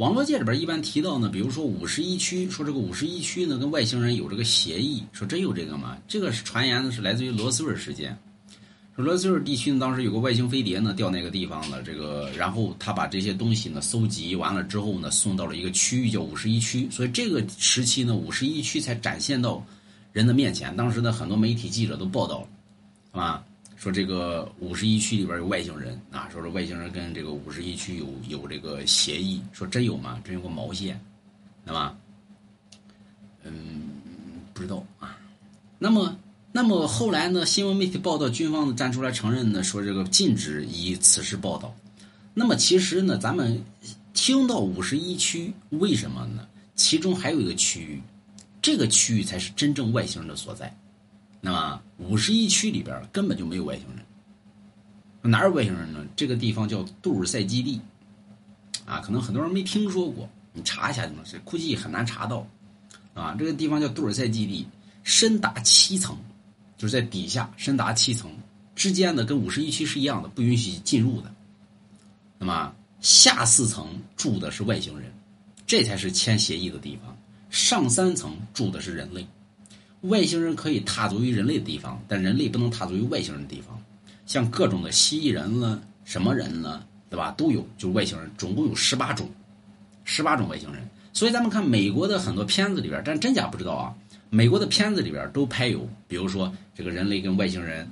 网络界里边一般提到呢，比如说五十一区，说这个五十一区呢跟外星人有这个协议，说真有这个吗？这个是传言呢是来自于罗斯威尔事件。说罗斯威尔地区呢当时有个外星飞碟呢掉那个地方了，这个然后他把这些东西呢搜集完了之后呢送到了一个区域叫五十一区，所以这个时期呢五十一区才展现到人的面前。当时呢很多媒体记者都报道了，是吧？说这个五十一区里边有外星人，说这外星人跟这个五十一区有有这个协议，说真有吗？真有个毛线，对吧？嗯，不知道啊。那么，那么后来呢？新闻媒体报道，军方站出来承认呢，说这个禁止以此事报道。那么其实呢，咱们听到五十一区，为什么呢？其中还有一个区域，这个区域才是真正外星人的所在。那么五十一区里边根本就没有外星人，哪有外星人呢？这个地方叫杜尔塞基地，啊，可能很多人没听说过，你查一下就能，估计很难查到，啊，这个地方叫杜尔塞基地，深达七层，就是在底下深达七层之间的跟五十一区是一样的，不允许进入的。那么下四层住的是外星人，这才是签协议的地方，上三层住的是人类。外星人可以踏足于人类的地方，但人类不能踏足于外星人的地方。像各种的蜥蜴人了，什么人呢？对吧？都有，就是外星人，总共有十八种，十八种外星人。所以咱们看美国的很多片子里边，但真假不知道啊。美国的片子里边都拍有，比如说这个人类跟外星人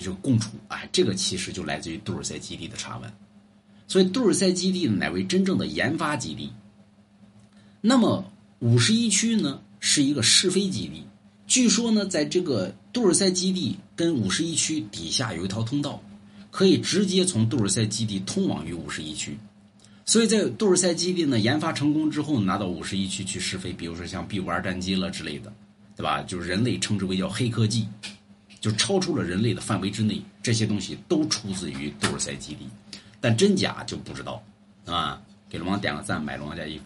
就共处，哎，这个其实就来自于杜尔塞基地的传闻。所以杜尔塞基地乃为真正的研发基地。那么五十一区呢，是一个试飞基地。据说呢，在这个杜尔塞基地跟五十一区底下有一条通道，可以直接从杜尔塞基地通往于五十一区。所以在杜尔塞基地呢研发成功之后，拿到五十一区去试飞，比如说像 B 五二战机了之类的，对吧？就是人类称之为叫黑科技，就超出了人类的范围之内。这些东西都出自于杜尔塞基地，但真假就不知道，啊？给龙王点个赞，买龙王家衣服。